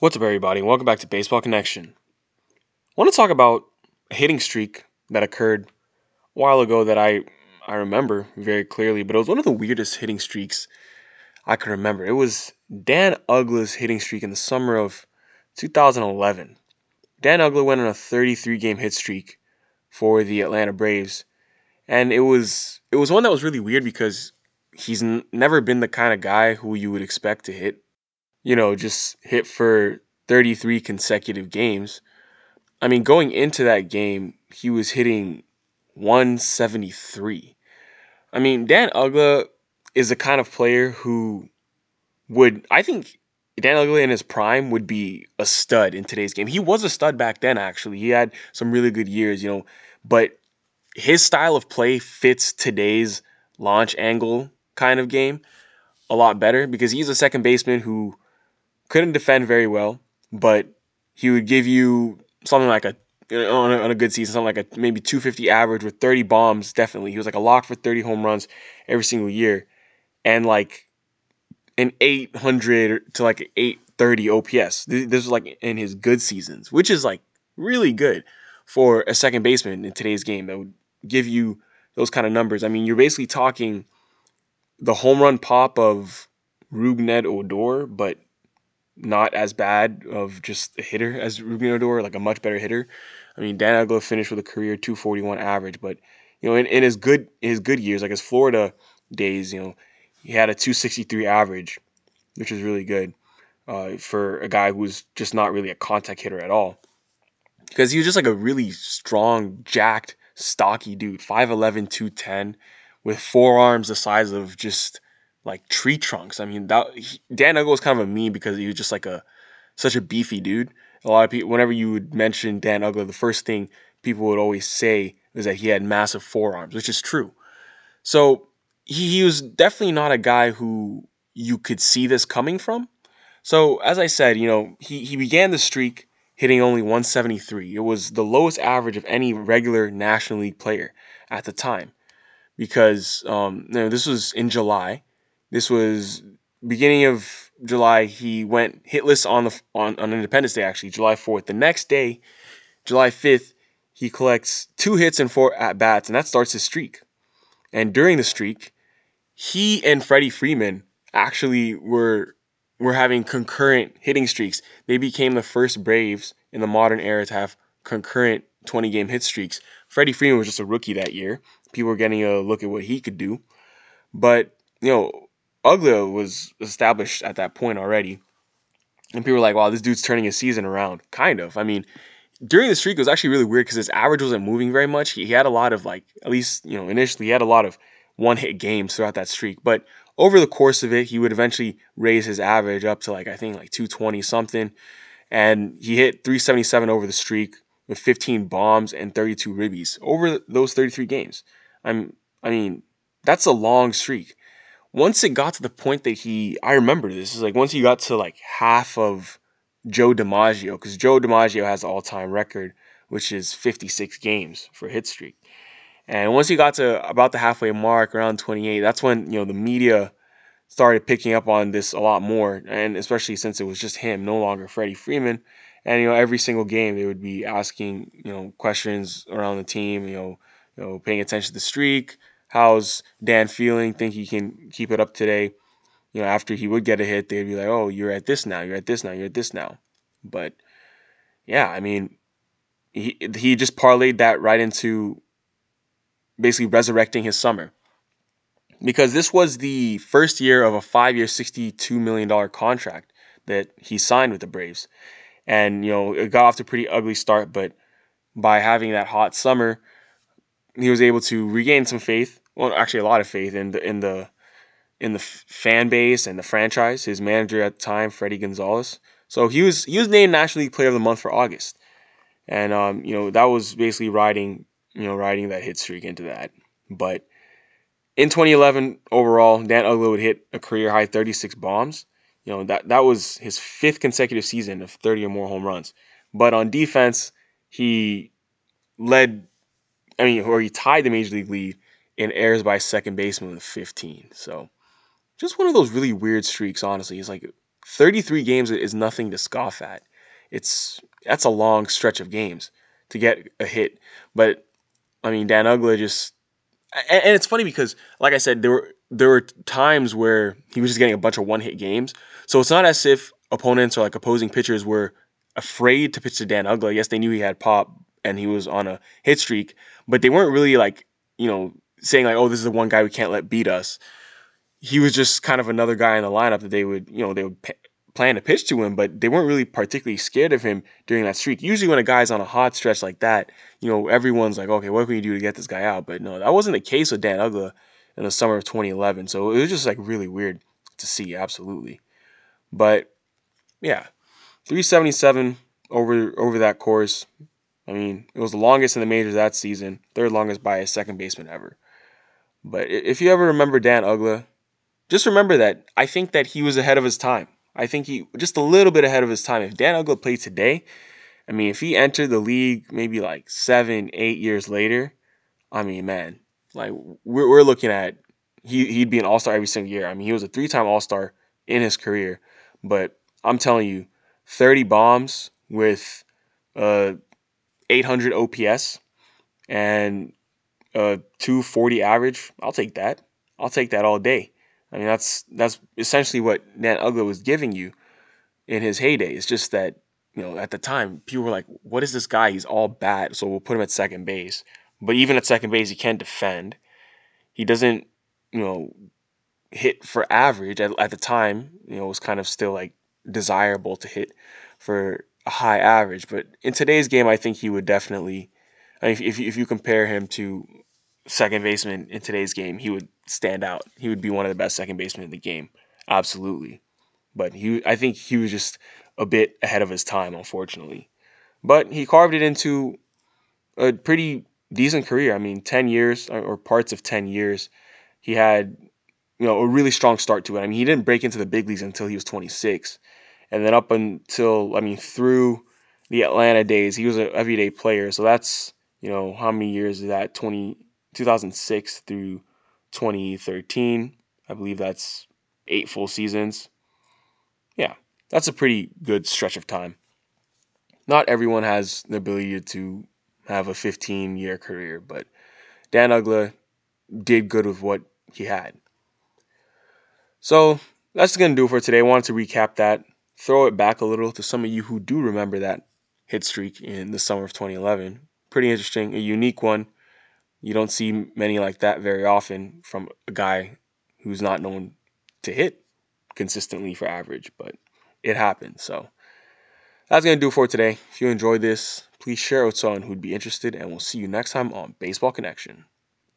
What's up, everybody? Welcome back to Baseball Connection. I want to talk about a hitting streak that occurred a while ago that I I remember very clearly, but it was one of the weirdest hitting streaks I can remember. It was Dan Uggla's hitting streak in the summer of 2011. Dan Uggla went on a 33 game hit streak for the Atlanta Braves, and it was it was one that was really weird because he's n- never been the kind of guy who you would expect to hit you know, just hit for 33 consecutive games. I mean, going into that game, he was hitting 173. I mean, Dan Uggla is the kind of player who would, I think, Dan Uggla in his prime would be a stud in today's game. He was a stud back then, actually. He had some really good years, you know, but his style of play fits today's launch angle kind of game a lot better because he's a second baseman who couldn't defend very well, but he would give you something like a on a, on a good season, something like a maybe 250 average with 30 bombs. Definitely, he was like a lock for 30 home runs every single year, and like an 800 to like 830 OPS. This was like in his good seasons, which is like really good for a second baseman in today's game. That would give you those kind of numbers. I mean, you're basically talking the home run pop of Rougned Odor, but not as bad of just a hitter as Rougned Odor, like a much better hitter. I mean, Dan Uggla finished with a career 241 average, but you know, in, in his good his good years, like his Florida days, you know, he had a 263 average, which is really good uh, for a guy who's just not really a contact hitter at all. Because he was just like a really strong, jacked, stocky dude, 5'11, 210, with forearms the size of just like tree trunks. I mean, that he, Dan Uggla was kind of a meme because he was just like a such a beefy dude. A lot of people, whenever you would mention Dan Uggla, the first thing people would always say is that he had massive forearms, which is true. So he, he was definitely not a guy who you could see this coming from. So as I said, you know, he, he began the streak hitting only 173. It was the lowest average of any regular National League player at the time because um, you know, this was in July this was beginning of July. He went hitless on the on, on Independence Day, actually July 4th. The next day, July 5th, he collects two hits and four at bats, and that starts his streak. And during the streak, he and Freddie Freeman actually were were having concurrent hitting streaks. They became the first Braves in the modern era to have concurrent 20 game hit streaks. Freddie Freeman was just a rookie that year. People were getting a look at what he could do. But, you know, Uggla was established at that point already. And people were like, wow, this dude's turning his season around. Kind of. I mean, during the streak, it was actually really weird because his average wasn't moving very much. He, he had a lot of, like, at least, you know, initially, he had a lot of one hit games throughout that streak. But over the course of it, he would eventually raise his average up to, like, I think, like 220 something. And he hit 377 over the streak with 15 bombs and 32 ribbies over those 33 games. I'm, I mean, that's a long streak once it got to the point that he, I remember this is like once he got to like half of Joe DiMaggio, because Joe DiMaggio has all-time record, which is 56 games for hit streak. And once he got to about the halfway mark, around 28, that's when you know the media started picking up on this a lot more, and especially since it was just him, no longer Freddie Freeman. And you know, every single game they would be asking you know questions around the team, you know, you know, paying attention to the streak, how's Dan feeling? Think he can keep it up today? You know, after he would get a hit, they'd be like, oh, you're at this now, you're at this now, you're at this now. But yeah, I mean, he he just parlayed that right into basically resurrecting his summer. Because this was the first year of a five year, $62 million contract that he signed with the Braves. And, you know, it got off to a pretty ugly start, but by having that hot summer, he was able to regain some faith well, actually a lot of faith in the in the in the fan base and the franchise. His manager at the time, Fredi Gonzalez. So he was he was named National League Player of the Month for August, and um, you know that was basically riding you know riding that hit streak into that. But in 2011 overall, Dan would hit a career high 36 bombs. You know that that was his fifth consecutive season of 30 or more home runs. But on defense, he led. I mean, or he tied the major league lead in errors by second baseman with 15. So just one of those really weird streaks, honestly. It's like 33 games is nothing to scoff at. It's that's a long stretch of games to get a hit. But I mean, Dan Uggla just and, and it's funny because, like I said, there were there were times where he was just getting a bunch of one hit games. So it's not as if opponents or like opposing pitchers were afraid to pitch to Dan Uggla. Yes, they knew he had pop and he was on a hit streak, but they weren't really like you know saying like, oh, this is the one guy we can't let beat us. He was just kind of another guy in the lineup that they would you know they would p- plan to pitch to him, but they weren't really particularly scared of him during that streak. Usually, when a guy's on a hot stretch like that, you know, everyone's like, okay, what can you do to get this guy out? But no, that wasn't the case with Dan Uggla in the summer of 2011. So it was just like really weird to see, absolutely. But yeah, 377 over over that course. I mean, it was the longest in the majors that season, third longest by a second baseman ever. But if you ever remember Dan Uggla, just remember that I think that he was ahead of his time. I think he just a little bit ahead of his time. If Dan Uggla played today, I mean, if he entered the league maybe like seven, eight years later, I mean, man, like we're, we're looking at he he'd be an all star every single year. I mean, he was a three time all star in his career, but I'm telling you, 30 bombs with uh 800 OPS and a 240 average. I'll take that. I'll take that all day. I mean, that's that's essentially what Dan Uggla was giving you in his heyday. It's just that you know at the time people were like, "What is this guy? He's all bat, so we'll put him at second base." But even at second base, he can't defend. He doesn't, you know, hit for average at, at the time. You know, it was kind of still like desirable to hit for a high average. But in today's game, I think he would definitely. I mean, if if you compare him to second baseman in today's game, he would stand out. He would be one of the best second basemen in the game, absolutely. But he, I think he was just a bit ahead of his time, unfortunately. But he carved it into a pretty decent career. I mean, ten years uh, or parts of ten years, he had you know a really strong start to it. I mean, he didn't break into the big leagues until he was 26, and then up until I mean through the Atlanta days, he was an everyday player. So that's you know how many years is that 20 2006 through 2013. I believe that's eight full seasons. Yeah, that's a pretty good stretch of time. Not everyone has the ability to have a 15 year career, but Dan Uggla did good with what he had. So that's going to do it for today. I wanted to recap that, throw it back a little to some of you who do remember that hit streak in the summer of 2011. Pretty interesting, a unique one. You don't see many like that very often from a guy who's not known to hit consistently for average, but it happens. So that's going to do it for today. If you enjoyed this, please share it with someone who'd be interested, and we'll see you next time on Baseball Connection.